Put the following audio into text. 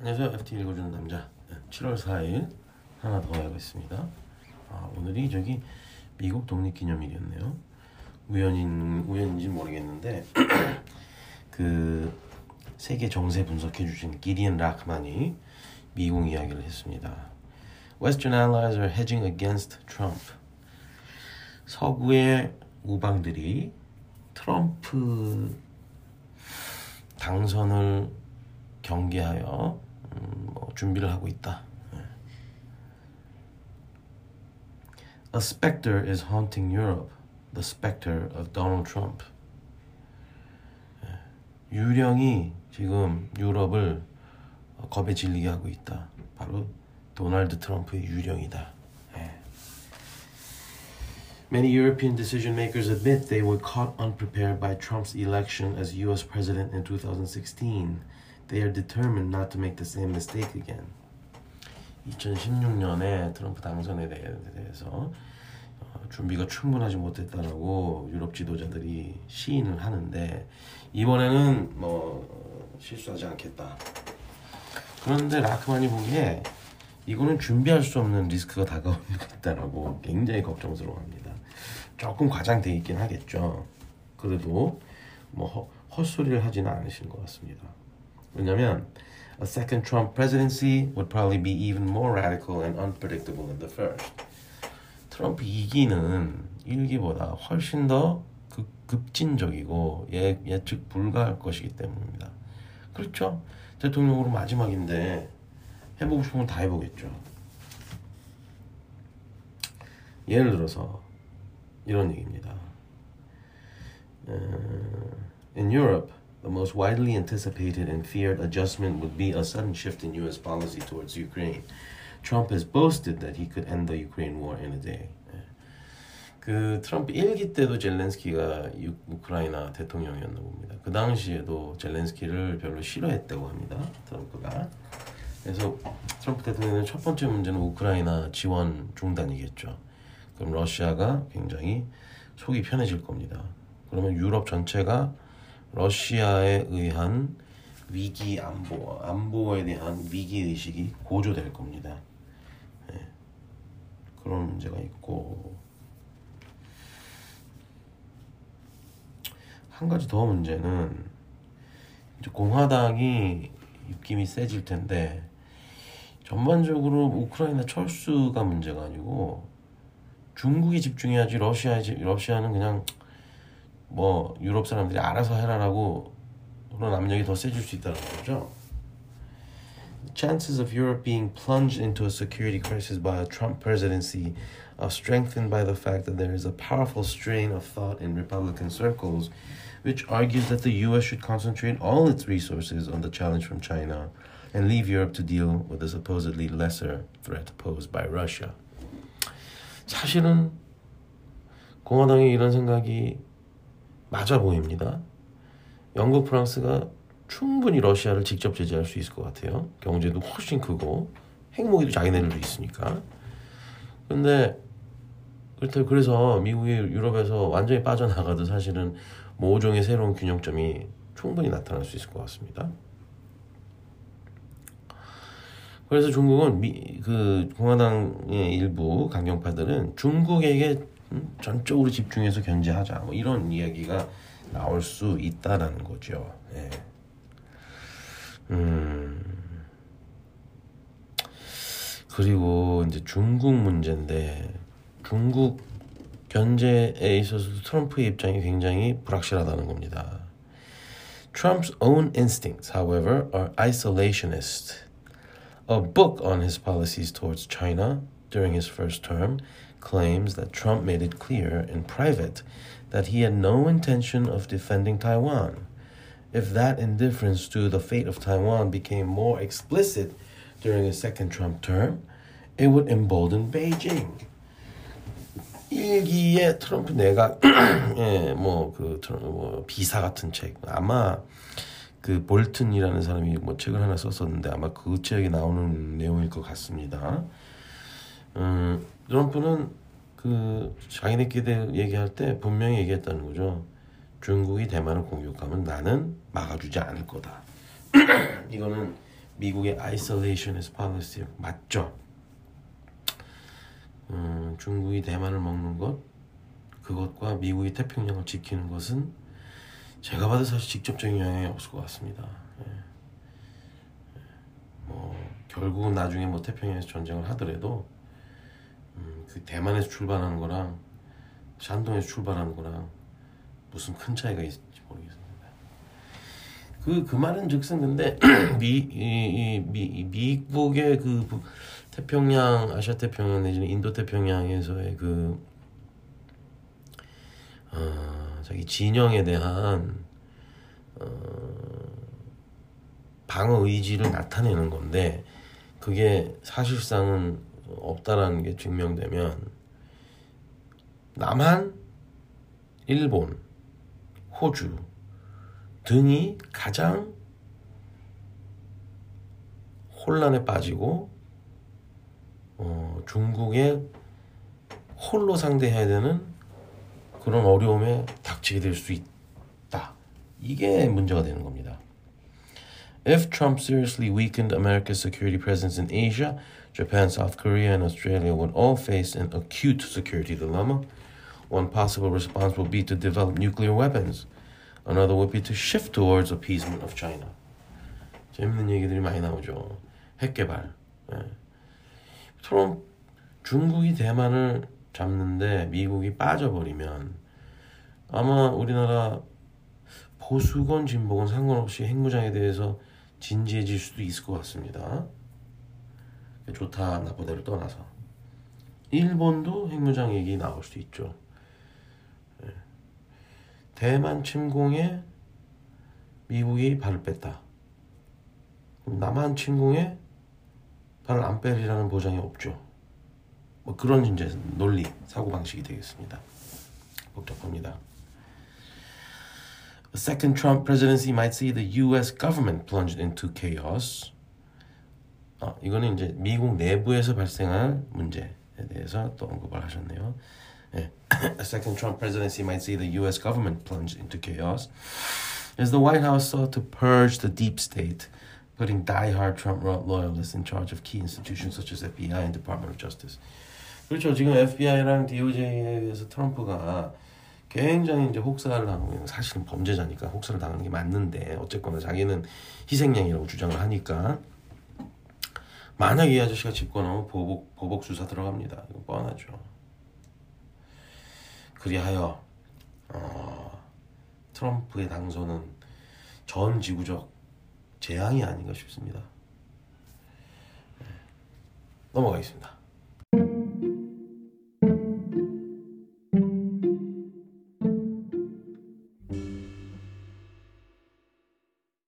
안녕하세요. FT 읽어주는 남자. 7월 4일 하나 더 해야겠습니다. 아, 오늘이 저기 미국 독립기념일이었네요. 우연인 우연인지 모르겠는데 그 세계 정세 분석해 주신 기리언 라크만이 미국 이야기를 했습니다. Western allies are hedging against Trump. 서구의 우방들이 트럼프 당선을 경계하여 음, 뭐 준비를 하고 있다. A specter is haunting Europe. The specter of Donald Trump. 유령이 지금 유럽을 겁에 질리게 하고 있다. 바로 도널드 트럼프의 유령이다. Many European decision makers admit they were caught unprepared by Trump's election as US president in 2016. They are determined not to make the same mistake again. 2016년에 트럼프 당선에 대해서 준비가 충분하지 못했다라고 유럽 지도자들이 시인을 하는데 이번에는 뭐 실수하지 않겠다. 그런데 라크만이 보기에 이거는 준비할 수 없는 리스크가 다가오고 있다라고 굉장히 걱정스러워합니다. 조금 과장돼 있긴 하겠죠. 그래도 뭐 허, 헛소리를 하지는 않으신 것 같습니다. 왜냐면 a second Trump presidency would probably be even more radical and unpredictable than the first. 트럼프 2기는 1기보다 훨씬 더 급, 급진적이고 예, 예측 불가할 것이기 때문입니다. 그렇죠? 대통령으로 마지막인데 해보고 싶은 건 다 해보겠죠. 예를 들어서 이런 얘기입니다. In Europe, the most widely anticipated and feared adjustment would be a sudden shift in U.S. policy towards Ukraine. Trump has boasted that he could end the Ukraine war in a day. 그 트럼프 1기 때도 젤렌스키가 유, 우크라이나 대통령이었나 봅니다. 그 당시에도 젤렌스키를 별로 싫어했다고 합니다. 트럼프가. 그래서 트럼프 대통령의 첫 번째 문제는 우크라이나 지원 중단이겠죠. 그럼 러시아가 굉장히 속이 편해질 겁니다. 그러면 유럽 전체가 러시아에 의한 위기 안보, 안보에 대한 위기 의식이 고조될 겁니다. 네. 그런 문제가 있고 한 가지 더 문제는 이제 공화당이 입김이 세질 텐데 전반적으로 우크라이나 철수가 문제가 아니고 중국이 집중해야지 러시아 러시아는 그냥 뭐 유럽 사람들이 알아서 해라라고 그런 압력이 더 세질 수 있다는 거죠. chances of Europe being plunged into a security crisis by a Trump presidency are strengthened by the fact that there is a powerful strain of thought in Republican circles which argues that the US should concentrate all its resources on the challenge from China and leave Europe to deal with the supposedly lesser threat posed by Russia. 사실은 공화당의 이런 생각이 맞아 보입니다. 영국, 프랑스가 충분히 러시아를 직접 제재할 수 있을 것 같아요. 경제도 훨씬 크고 핵무기도 자기네들도 있으니까. 근데 그렇다고 그래서 미국이 유럽에서 완전히 빠져나가도 사실은 모종의 새로운 균형점이 충분히 나타날 수 있을 것 같습니다. 그래서 중국은 미, 그 공화당의 일부 강경파들은 중국에게 전적으로 집중해서 견제하자 뭐 이런 이야기가 나올 수 있다라는 거죠. 예. 음. 그리고 이제 중국 문제인데 중국 견제에 있어서 트럼프의 입장이 굉장히 불확실하다는 겁니다. Trump's own instincts, however, are isolationist. A book on his policies towards China during his first term claims that Trump made it clear in private that he had no intention of defending Taiwan. If that indifference to the fate of Taiwan became more explicit during his second Trump term, it would embolden Beijing. 일기에 트럼프 내각 예, 뭐그 뭐 비사 같은 책 아마 그 볼튼이라는 사람이 뭐 책을 하나 썼었는데 아마 그 책에 나오는 내용일 것 같습니다. 음, 트럼프는 그 자기네끼리 얘기할 때 분명히 얘기했다는 거죠. 중국이 대만을 공격하면 나는 막아주지 않을 거다. 이거는 미국의 isolationist policy 맞죠? 음, 중국이 대만을 먹는 것 그것과 미국이 태평양을 지키는 것은 제가 봐도 사실 직접적인 영향이 없을 것 같습니다. 예. 예. 뭐 결국은 나중에 뭐 태평양에서 전쟁을 하더라도 음, 그 대만에서 출발하는 거랑 샨동에서 출발하는 거랑 무슨 큰 차이가 있을지 모르겠습니다. 그, 그 말은 즉슨 근데 미, 이, 이, 미, 미국의 그 태평양, 아시아 태평양 내지는 인도 태평양에서의 그, 어, 자기 진영에 대한, 어, 방어 의지를 나타내는 건데, 그게 사실상은 없다라는 게 증명되면, 남한, 일본, 호주 등이 가장 혼란에 빠지고 어, 중국의 홀로 상대해야 되는 그런 어려움에 닥치게 될 수 있다. 이게 문제가 되는 겁니다. If Trump seriously weakened America's security presence in Asia, Japan, South Korea, and Australia would all face an acute security dilemma. One possible response would be to develop nuclear weapons. Another would be to shift towards appeasement of China. 재밌는 얘기들이 많이 나오죠. 핵 개발. 예. 트럼 중국이 대만을 잡는데 미국이 빠져버리면 아마 우리나라 보수건 진보건 상관없이 핵무장에 대해서 진지해질 수도 있을 것 같습니다. 좋다 나쁘다를 떠나서 일본도 핵무장 얘기 나올 수도 있죠. 대만 침공에 미국이 발을 뺐다. 남한 침공에 발을 안 빼리라는 보장이 없죠. 뭐 그런 이제 논리, 사고 방식이 되겠습니다. 복잡합니다. The second Trump presidency might see the U.S. government plunged into chaos. 아, 이거는 이제 미국 내부에서 발생할 문제에 대해서 또 언급을 하셨네요. a second Trump presidency might see the U.S. government plunge into chaos, as the White House sought to purge the deep state, putting die-hard Trump loyalists in charge of key institutions such as FBI and Department of Justice. 그렇죠. 지금 FBI랑 DOJ에서 트럼프가 굉장히 이제 혹사를 당하고 사실은 범죄자니까 혹사를 당하는 게 맞는데 어쨌거나 자기는 희생양이라고 주장을 하니까 만약 이 아저씨가 집권하면 보복 보복 수사 들어갑니다. 이거 뻔하죠. 그리하여 어, 트럼프의 당선은 전 지구적 재앙이 아닌가 싶습니다. 네. 넘어가겠습니다.